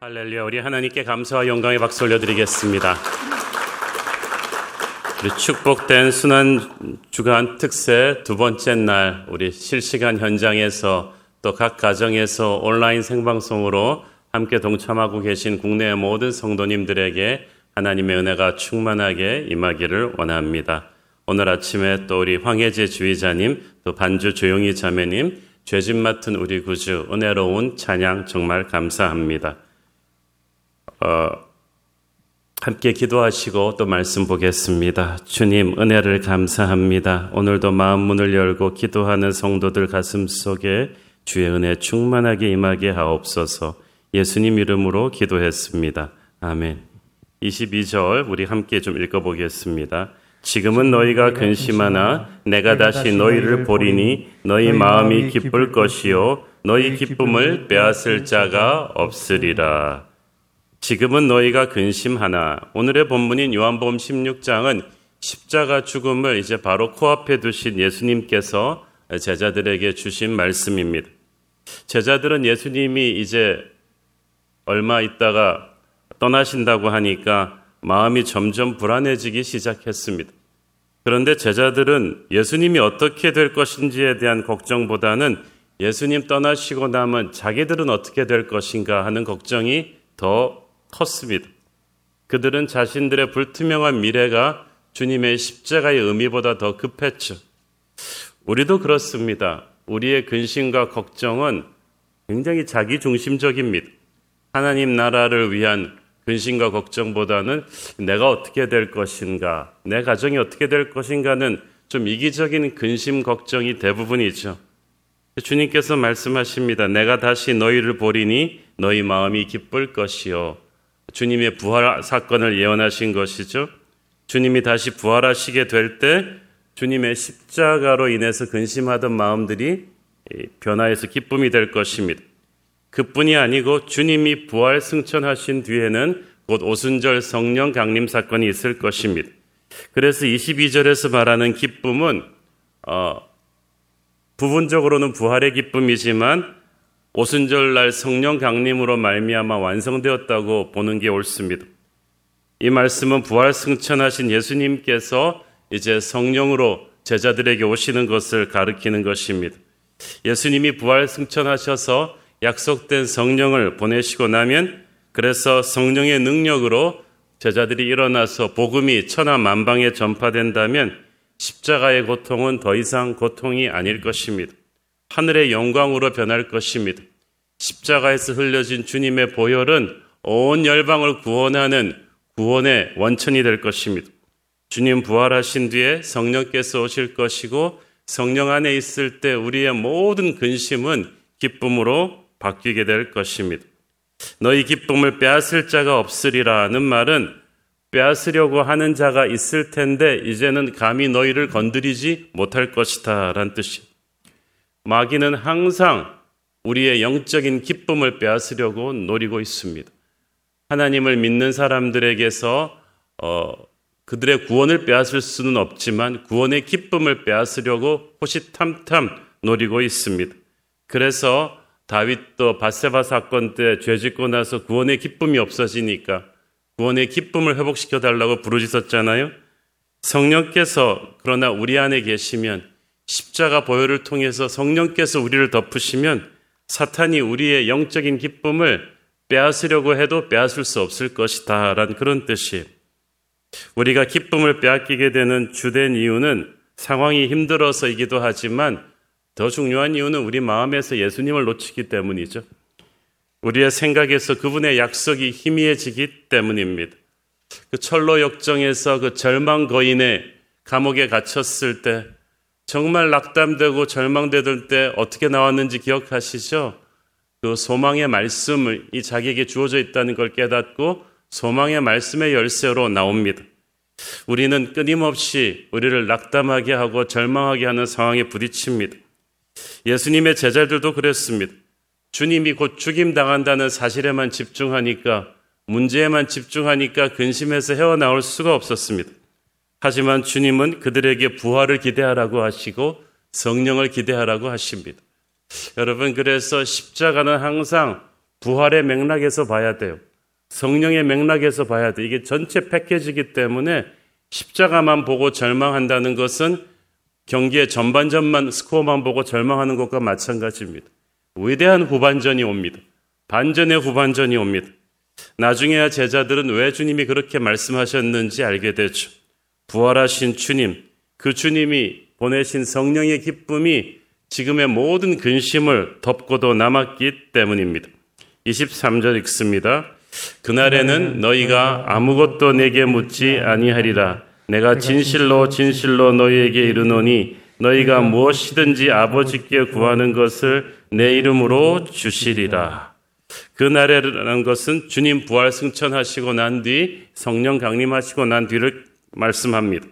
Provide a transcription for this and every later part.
할렐루야, 우리 하나님께 감사와 영광의 박수 올려드리겠습니다. 우리 축복된 순환 주간 특세 두 번째 날, 우리 실시간 현장에서 또 각 가정에서 온라인 생방송으로 함께 동참하고 계신 국내 모든 성도님들에게 하나님의 은혜가 충만하게 임하기를 원합니다. 오늘 아침에 또 우리 황혜재 주의자님, 또 반주 조용히 자매님, 죄짐 맡은 우리 구주, 은혜로운 찬양 정말 감사합니다. 어, 함께 기도하시고 또 말씀 보겠습니다. 주님, 은혜를 감사합니다. 오늘도 마음 문을 열고 기도하는 성도들 가슴 속에 주의 은혜 충만하게 임하게 하옵소서 예수님 이름으로 기도했습니다. 아멘. 22절 우리 함께 좀 읽어보겠습니다. 지금은 너희가 근심하나 내가 다시 너희를 보리니 너희 마음이 기쁠 것이요 너희 기쁨을 빼앗을 자가 없으리라. 지금은 너희가 근심하나 오늘의 본문인 요한복음 16장은 십자가 죽음을 이제 바로 코앞에 두신 예수님께서 제자들에게 주신 말씀입니다. 제자들은 예수님이 이제 얼마 있다가 떠나신다고 하니까 마음이 점점 불안해지기 시작했습니다. 그런데 제자들은 예수님이 어떻게 될 것인지에 대한 걱정보다는 예수님 떠나시고 남은 자기들은 어떻게 될 것인가 하는 걱정이 더 컸습니다. 그들은 자신들의 불투명한 미래가 주님의 십자가의 의미보다 더 급했죠. 우리도 그렇습니다. 우리의 근심과 걱정은 굉장히 자기 중심적입니다. 하나님 나라를 위한 근심과 걱정보다는 내가 어떻게 될 것인가, 내 가정이 어떻게 될 것인가는 좀 이기적인 근심, 걱정이 대부분이죠. 주님께서 말씀하십니다. 내가 다시 너희를 보리니 너희 마음이 기쁠 것이요. 주님의 부활 사건을 예언하신 것이죠. 주님이 다시 부활하시게 될 때 주님의 십자가로 인해서 근심하던 마음들이 변화해서 기쁨이 될 것입니다. 그뿐이 아니고 주님이 부활 승천하신 뒤에는 곧 오순절 성령 강림 사건이 있을 것입니다. 그래서 22절에서 말하는 기쁨은 어, 부분적으로는 부활의 기쁨이지만 오순절 날 성령 강림으로 말미암아 완성되었다고 보는 게 옳습니다. 이 말씀은 부활 승천하신 예수님께서 이제 성령으로 제자들에게 오시는 것을 가리키는 것입니다. 예수님이 부활 승천하셔서 약속된 성령을 보내시고 나면 그래서 성령의 능력으로 제자들이 일어나서 복음이 천하 만방에 전파된다면 십자가의 고통은 더 이상 고통이 아닐 것입니다. 하늘의 영광으로 변할 것입니다. 십자가에서 흘려진 주님의 보혈은 온 열방을 구원하는 구원의 원천이 될 것입니다. 주님 부활하신 뒤에 성령께서 오실 것이고 성령 안에 있을 때 우리의 모든 근심은 기쁨으로 바뀌게 될 것입니다. 너희 기쁨을 빼앗을 자가 없으리라는 말은 빼앗으려고 하는 자가 있을 텐데 이제는 감히 너희를 건드리지 못할 것이다 라는 뜻이 마귀는 항상 우리의 영적인 기쁨을 빼앗으려고 노리고 있습니다. 하나님을 믿는 사람들에게서 어, 그들의 구원을 빼앗을 수는 없지만 구원의 기쁨을 빼앗으려고 호시탐탐 노리고 있습니다. 그래서 다윗도 바세바 사건 때 죄 짓고 나서 구원의 기쁨이 없어지니까 구원의 기쁨을 회복시켜 달라고 부르짖었잖아요. 성령께서 그러나 우리 안에 계시면 십자가 보혈을 통해서 성령께서 우리를 덮으시면 사탄이 우리의 영적인 기쁨을 빼앗으려고 해도 빼앗을 수 없을 것이다. 라는 그런 뜻이에요. 우리가 기쁨을 빼앗기게 되는 주된 이유는 상황이 힘들어서이기도 하지만 더 중요한 이유는 우리 마음에서 예수님을 놓치기 때문이죠. 우리의 생각에서 그분의 약속이 희미해지기 때문입니다. 그 철로 역정에서 그 절망 거인의 감옥에 갇혔을 때 정말 낙담되고 절망되던 때 어떻게 나왔는지 기억하시죠? 그 소망의 말씀을 이 자기에게 주어져 있다는 걸 깨닫고 소망의 말씀의 열쇠로 나옵니다. 우리는 끊임없이 우리를 낙담하게 하고 절망하게 하는 상황에 부딪힙니다. 예수님의 제자들도 그랬습니다. 주님이 곧 죽임 당한다는 사실에만 집중하니까 문제에만 집중하니까 근심해서 헤어나올 수가 없었습니다. 하지만 주님은 그들에게 부활을 기대하라고 하시고 성령을 기대하라고 하십니다. 여러분, 그래서 십자가는 항상 부활의 맥락에서 봐야 돼요. 성령의 맥락에서 봐야 돼. 이게 전체 패키지이기 때문에 십자가만 보고 절망한다는 것은 경기의 전반전만 스코어만 보고 절망하는 것과 마찬가지입니다. 위대한 후반전이 옵니다. 반전의 후반전이 옵니다. 나중에야 제자들은 왜 주님이 그렇게 말씀하셨는지 알게 되죠. 부활하신 주님, 그 주님이 보내신 성령의 기쁨이 지금의 모든 근심을 덮고도 남았기 때문입니다. 23절 읽습니다. 그날에는 너희가 아무것도 내게 묻지 아니하리라. 내가 진실로 진실로 너희에게 이르노니 너희가 무엇이든지 아버지께 구하는 것을 내 이름으로 주시리라. 그날에라는 것은 주님 부활 승천하시고 난 뒤 성령 강림하시고 난 뒤를 말씀합니다.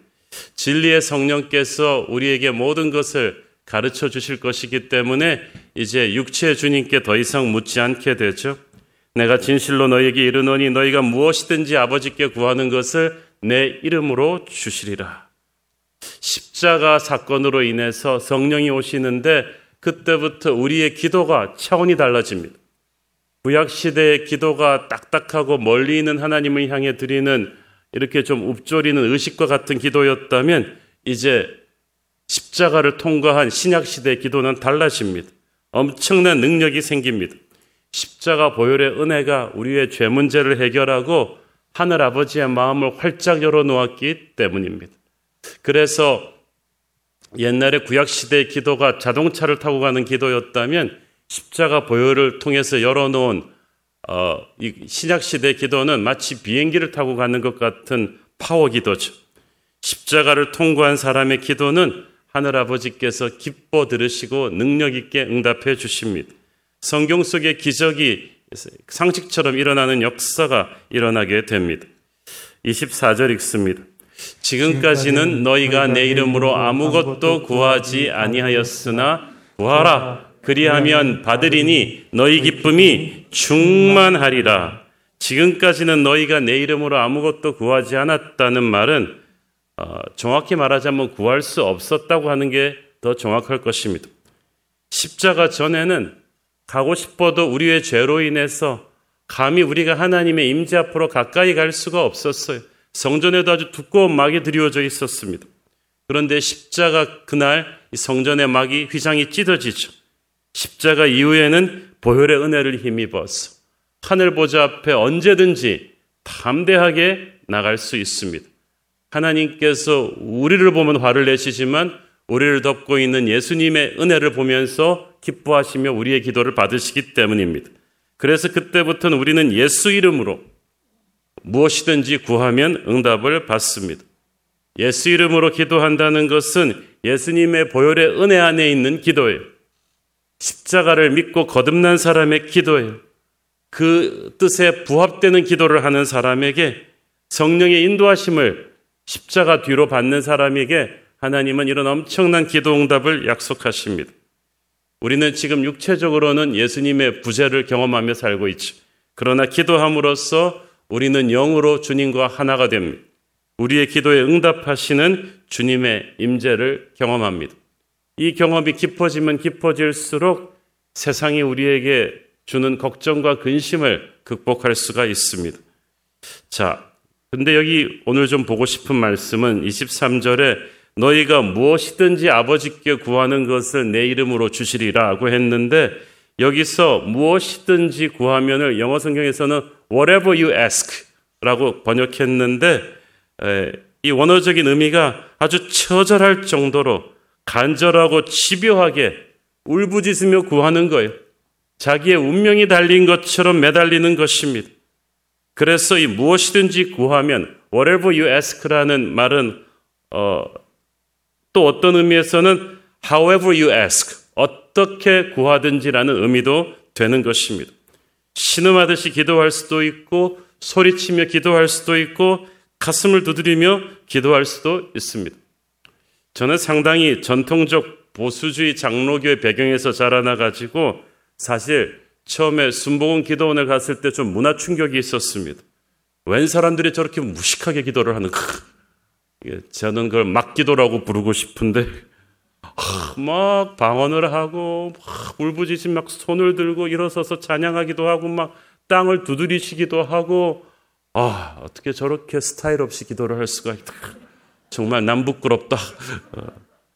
진리의 성령께서 우리에게 모든 것을 가르쳐 주실 것이기 때문에 이제 육체의 주님께 더 이상 묻지 않게 되죠. 내가 진실로 너희에게 이르노니 너희가 무엇이든지 아버지께 구하는 것을 내 이름으로 주시리라. 십자가 사건으로 인해서 성령이 오시는데 그때부터 우리의 기도가 차원이 달라집니다. 구약 시대의 기도가 딱딱하고 멀리 있는 하나님을 향해 드리는 이렇게 좀 읊조리는 의식과 같은 기도였다면 이제 십자가를 통과한 신약 시대의 기도는 달라집니다. 엄청난 능력이 생깁니다. 십자가 보혈의 은혜가 우리의 죄 문제를 해결하고 하늘 아버지의 마음을 활짝 열어 놓았기 때문입니다. 그래서 옛날에 구약 시대의 기도가 자동차를 타고 가는 기도였다면 십자가 보혈을 통해서 열어놓은 어, 이 신약 시대 기도는 마치 비행기를 타고 가는 것 같은 파워 기도죠. 십자가를 통과한 사람의 기도는 하늘 아버지께서 기뻐 들으시고 능력 있게 응답해 주십니다. 성경 속의 기적이 상식처럼 일어나는 역사가 일어나게 됩니다. 24절 읽습니다. 지금까지는 너희가 내 이름으로 아무것도 구하지 아니하였으나 구하라 그리하면 받으리니 너희 기쁨이 충만하리라. 지금까지는 너희가 내 이름으로 아무것도 구하지 않았다는 말은 어, 정확히 말하자면 구할 수 없었다고 하는 게 더 정확할 것입니다. 십자가 전에는 가고 싶어도 우리의 죄로 인해서 감히 우리가 하나님의 임재 앞으로 가까이 갈 수가 없었어요. 성전에도 아주 두꺼운 막이 드리워져 있었습니다. 그런데 십자가 그날 성전의 막이 휘장이 찢어지죠. 십자가 이후에는 보혈의 은혜를 힘입어서 하늘 보좌 앞에 언제든지 담대하게 나갈 수 있습니다. 하나님께서 우리를 보면 화를 내시지만 우리를 덮고 있는 예수님의 은혜를 보면서 기뻐하시며 우리의 기도를 받으시기 때문입니다. 그래서 그때부터는 우리는 예수 이름으로 무엇이든지 구하면 응답을 받습니다. 예수 이름으로 기도한다는 것은 예수님의 보혈의 은혜 안에 있는 기도예요. 십자가를 믿고 거듭난 사람의 기도예요. 그 뜻에 부합되는 기도를 하는 사람에게 성령의 인도하심을 십자가 뒤로 받는 사람에게 하나님은 이런 엄청난 기도 응답을 약속하십니다. 우리는 지금 육체적으로는 예수님의 부재를 경험하며 살고 있죠. 그러나 기도함으로써 우리는 영으로 주님과 하나가 됩니다. 우리의 기도에 응답하시는 주님의 임재를 경험합니다. 이 경험이 깊어지면 깊어질수록 세상이 우리에게 주는 걱정과 근심을 극복할 수가 있습니다. 자, 근데 여기 오늘 좀 보고 싶은 말씀은 23절에 너희가 무엇이든지 아버지께 구하는 것을 내 이름으로 주시리라고 했는데 여기서 무엇이든지 구하면을 영어 성경에서는 whatever you ask 라고 번역했는데 이 원어적인 의미가 아주 처절할 정도로 간절하고 집요하게 울부짖으며 구하는 거예요. 자기의 운명이 달린 것처럼 매달리는 것입니다. 그래서 이 무엇이든지 구하면 whatever you ask라는 말은 어, 또 어떤 의미에서는 however you ask 어떻게 구하든지라는 의미도 되는 것입니다. 신음하듯이 기도할 수도 있고 소리치며 기도할 수도 있고 가슴을 두드리며 기도할 수도 있습니다. 저는 상당히 전통적 보수주의 장로교의 배경에서 자라나가지고 사실 처음에 순복음 기도원에 갔을 때 좀 문화 충격이 있었습니다. 웬 사람들이 저렇게 무식하게 기도를 하는가. 저는 그걸 막 기도라고 부르고 싶은데 막 방언을 하고 막 울부짖이 막 손을 들고 일어서서 찬양하기도 하고 막 땅을 두드리시기도 하고 아 어떻게 저렇게 스타일 없이 기도를 할 수가 있다. 정말 남 부끄럽다. 어,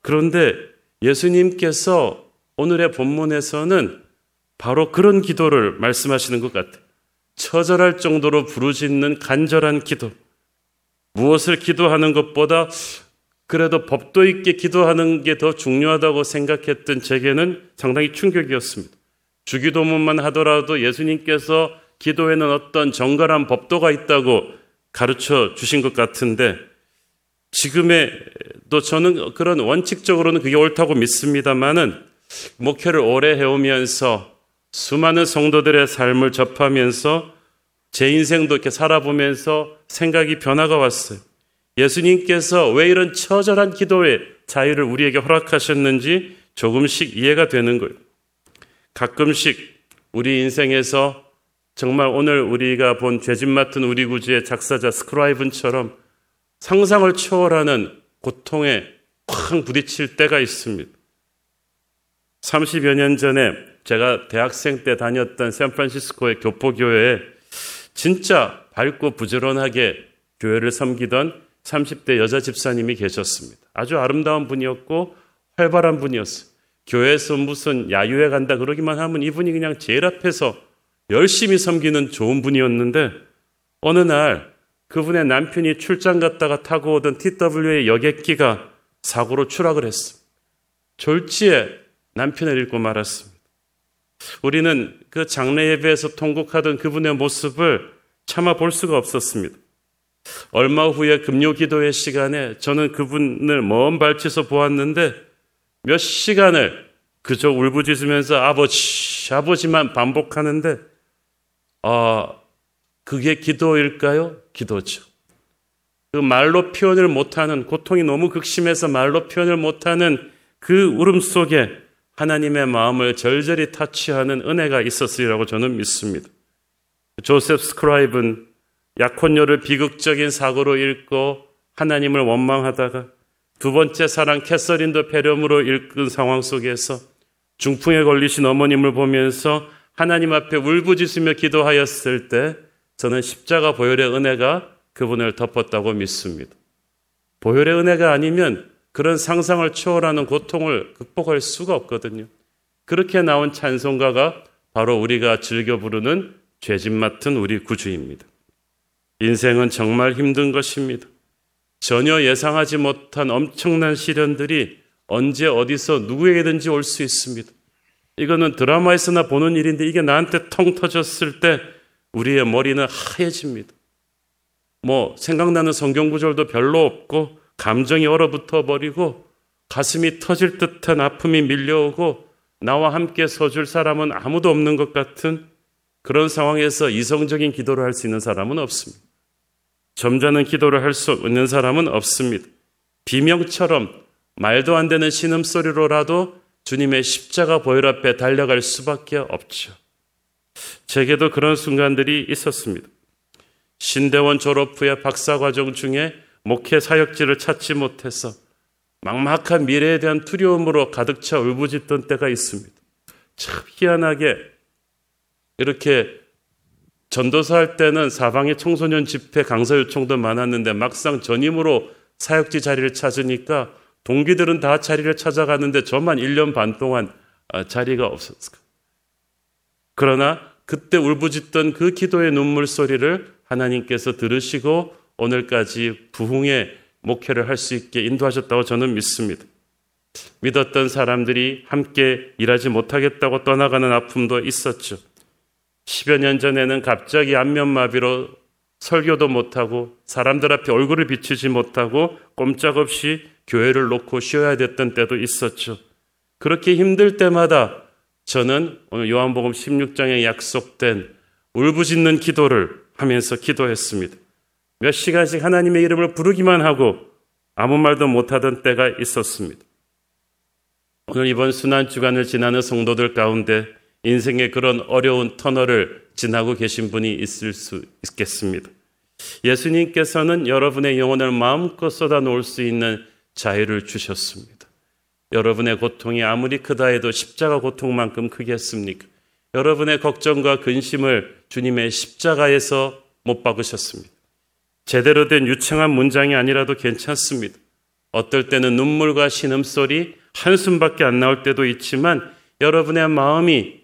그런데 예수님께서 오늘의 본문에서는 바로 그런 기도를 말씀하시는 것 같아요. 처절할 정도로 부르짖는 간절한 기도. 무엇을 기도하는 것보다 그래도 법도 있게 기도하는 게 더 중요하다고 생각했던 제게는 상당히 충격이었습니다. 주기도문만 하더라도 예수님께서 기도에는 어떤 정갈한 법도가 있다고 가르쳐 주신 것 같은데 지금의 또 저는 그런 원칙적으로는 그게 옳다고 믿습니다만은 목회를 오래 해오면서 수많은 성도들의 삶을 접하면서 제 인생도 이렇게 살아보면서 생각이 변화가 왔어요. 예수님께서 왜 이런 처절한 기도의 자유를 우리에게 허락하셨는지 조금씩 이해가 되는 거예요. 가끔씩 우리 인생에서 정말 오늘 우리가 본 죄짓 맡은 우리 구주의 작사자 스크라이븐처럼 상상을 초월하는 고통에 쾅 부딪힐 때가 있습니다. 30여 년 전에 제가 대학생 때 다녔던 샌프란시스코의 교포교회에 진짜 밝고 부지런하게 교회를 섬기던 30대 여자 집사님이 계셨습니다. 아주 아름다운 분이었고 활발한 분이었어요. 교회에서 무슨 야유회 간다 그러기만 하면 이분이 그냥 제일 앞에서 열심히 섬기는 좋은 분이었는데 어느 날 그분의 남편이 출장 갔다가 타고 오던 TW의 여객기가 사고로 추락을 했습니다. 졸지에 남편을 잃고 말았습니다. 우리는 그 장례 예배에서 통곡하던 그분의 모습을 참아 볼 수가 없었습니다. 얼마 후에 금요 기도회 시간에 저는 그분을 먼 발치에서 보았는데 몇 시간을 그저 울부짖으면서 아버지, 아버지만 반복하는데, 아, 그게 기도일까요? 기도죠. 그 말로 표현을 못하는, 고통이 너무 극심해서 말로 표현을 못하는 그 울음 속에 하나님의 마음을 절절히 타치하는 은혜가 있었으리라고 저는 믿습니다. 조셉 스크라이브는 약혼녀를 비극적인 사고로 잃고 하나님을 원망하다가 두 번째 사랑 캐서린도 폐렴으로 잃은 상황 속에서 중풍에 걸리신 어머님을 보면서 하나님 앞에 울부짖으며 기도하였을 때 저는 십자가 보혈의 은혜가 그분을 덮었다고 믿습니다. 보혈의 은혜가 아니면 그런 상상을 초월하는 고통을 극복할 수가 없거든요. 그렇게 나온 찬송가가 바로 우리가 즐겨 부르는 죄짐 맡은 우리 구주입니다. 인생은 정말 힘든 것입니다. 전혀 예상하지 못한 엄청난 시련들이 언제 어디서 누구에게든지 올 수 있습니다. 이거는 드라마에서나 보는 일인데 이게 나한테 통 터졌을 때 우리의 머리는 하얘집니다. 뭐 생각나는 성경 구절도 별로 없고 감정이 얼어붙어 버리고 가슴이 터질 듯한 아픔이 밀려오고 나와 함께 서줄 사람은 아무도 없는 것 같은 그런 상황에서 이성적인 기도를 할 수 있는 사람은 없습니다. 점잖은 기도를 할 수 있는 사람은 없습니다. 비명처럼 말도 안 되는 신음소리로라도 주님의 십자가 보혈 앞에 달려갈 수밖에 없죠. 제게도 그런 순간들이 있었습니다. 신대원 졸업 후에 박사 과정 중에 목회 사역지를 찾지 못해서 막막한 미래에 대한 두려움으로 가득 차 울부짖던 때가 있습니다. 참 희한하게 이렇게 전도사 할 때는 사방에 청소년 집회 강사 요청도 많았는데 막상 전임으로 사역지 자리를 찾으니까 동기들은 다 자리를 찾아갔는데 저만 1년 반 동안 아, 자리가 없었어요. 그러나 그때 울부짖던 그 기도의 눈물 소리를 하나님께서 들으시고 오늘까지 부흥의 목회를 할 수 있게 인도하셨다고 저는 믿습니다. 믿었던 사람들이 함께 일하지 못하겠다고 떠나가는 아픔도 있었죠. 10여 년 전에는 갑자기 안면마비로 설교도 못하고 사람들 앞에 얼굴을 비추지 못하고 꼼짝없이 교회를 놓고 쉬어야 됐던 때도 있었죠. 그렇게 힘들 때마다 저는 오늘 요한복음 16장에 약속된 울부짖는 기도를 하면서 기도했습니다. 몇 시간씩 하나님의 이름을 부르기만 하고 아무 말도 못하던 때가 있었습니다. 오늘 이번 순환 주간을 지나는 성도들 가운데 인생의 그런 어려운 터널을 지나고 계신 분이 있을 수 있겠습니다. 예수님께서는 여러분의 영혼을 마음껏 쏟아 놓을 수 있는 자유를 주셨습니다. 여러분의 고통이 아무리 크다 해도 십자가 고통만큼 크겠습니까? 여러분의 걱정과 근심을 주님의 십자가에서 못 박으셨습니다. 제대로 된 유창한 문장이 아니라도 괜찮습니다. 어떨 때는 눈물과 신음소리, 한숨밖에 안 나올 때도 있지만 여러분의 마음이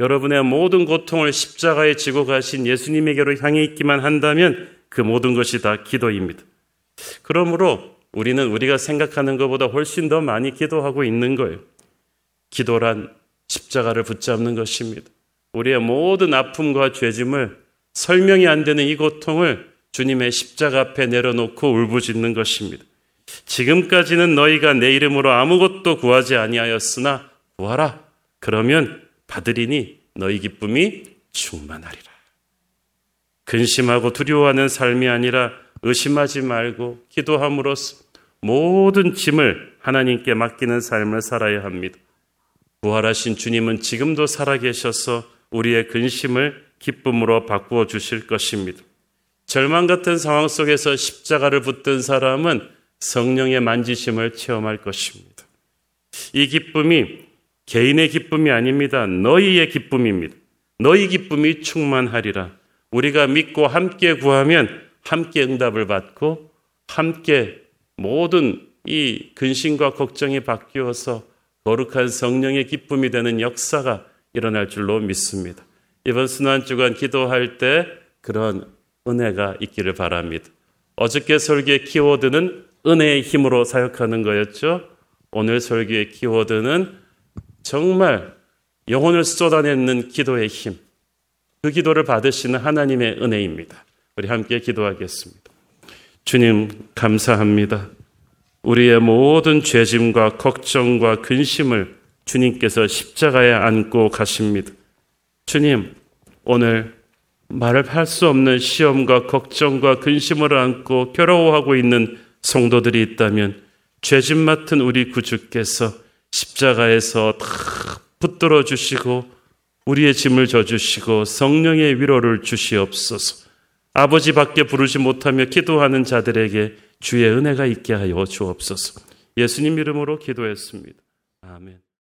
여러분의 모든 고통을 십자가에 지고 가신 예수님에게로 향해 있기만 한다면 그 모든 것이 다 기도입니다. 그러므로 우리는 우리가 생각하는 것보다 훨씬 더 많이 기도하고 있는 거예요. 기도란 십자가를 붙잡는 것입니다. 우리의 모든 아픔과 죄짐을 설명이 안 되는 이 고통을 주님의 십자가 앞에 내려놓고 울부짖는 것입니다. 지금까지는 너희가 내 이름으로 아무것도 구하지 아니하였으나 구하라. 그러면 받으리니 너희 기쁨이 충만하리라. 근심하고 두려워하는 삶이 아니라 의심하지 말고 기도함으로써 모든 짐을 하나님께 맡기는 삶을 살아야 합니다. 부활하신 주님은 지금도 살아계셔서 우리의 근심을 기쁨으로 바꾸어 주실 것입니다. 절망 같은 상황 속에서 십자가를 붙든 사람은 성령의 만지심을 체험할 것입니다. 이 기쁨이 개인의 기쁨이 아닙니다. 너희의 기쁨입니다. 너희 기쁨이 충만하리라. 우리가 믿고 함께 구하면 함께 응답을 받고 함께 모든 이 근심과 걱정이 바뀌어서 거룩한 성령의 기쁨이 되는 역사가 일어날 줄로 믿습니다. 이번 순환 주간 기도할 때 그런 은혜가 있기를 바랍니다. 어저께 설교의 키워드는 은혜의 힘으로 사역하는 거였죠. 오늘 설교의 키워드는 정말 영혼을 쏟아내는 기도의 힘. 그 기도를 받으시는 하나님의 은혜입니다. 우리 함께 기도하겠습니다. 주님, 감사합니다. 우리의 모든 죄짐과 걱정과 근심을 주님께서 십자가에 안고 가십니다. 주님, 오늘 말을 할 수 없는 시험과 걱정과 근심을 안고 괴로워하고 있는 성도들이 있다면 죄짐 맡은 우리 구주께서 십자가에서 다 붙들어 주시고 우리의 짐을 져 주시고 성령의 위로를 주시옵소서. 아버지 밖에 부르지 못하며 기도하는 자들에게 주의 은혜가 있게 하여 주옵소서. 예수님 이름으로 기도했습니다. 아멘.